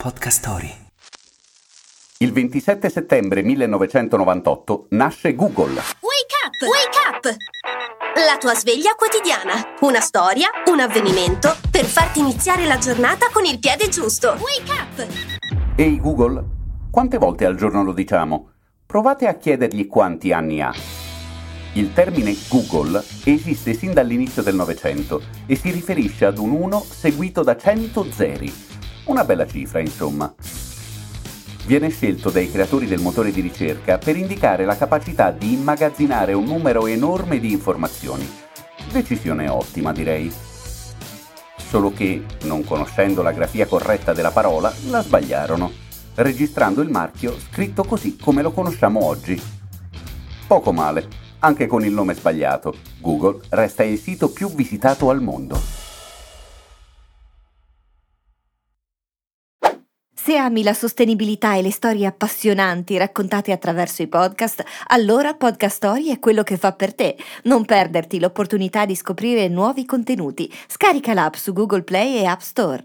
Podcast Story. Il 27 settembre 1998 nasce Google. Wake up! Wake up! La tua sveglia quotidiana. Una storia, un avvenimento per farti iniziare la giornata con il piede giusto. Wake up! Ehi Google, quante volte al giorno lo diciamo? Provate a chiedergli quanti anni ha. Il termine Google esiste sin dall'inizio del Novecento e si riferisce ad un 1 seguito da 100 zeri. Una bella cifra, insomma. Viene scelto dai creatori del motore di ricerca per indicare la capacità di immagazzinare un numero enorme di informazioni. Decisione ottima, direi. Solo che, non conoscendo la grafia corretta della parola, la sbagliarono, registrando il marchio scritto così come lo conosciamo oggi. Poco male, anche con il nome sbagliato, Google resta il sito più visitato al mondo. Se ami la sostenibilità e le storie appassionanti raccontate attraverso i podcast, allora Podcast Story è quello che fa per te. Non perderti l'opportunità di scoprire nuovi contenuti. Scarica l'app su Google Play e App Store.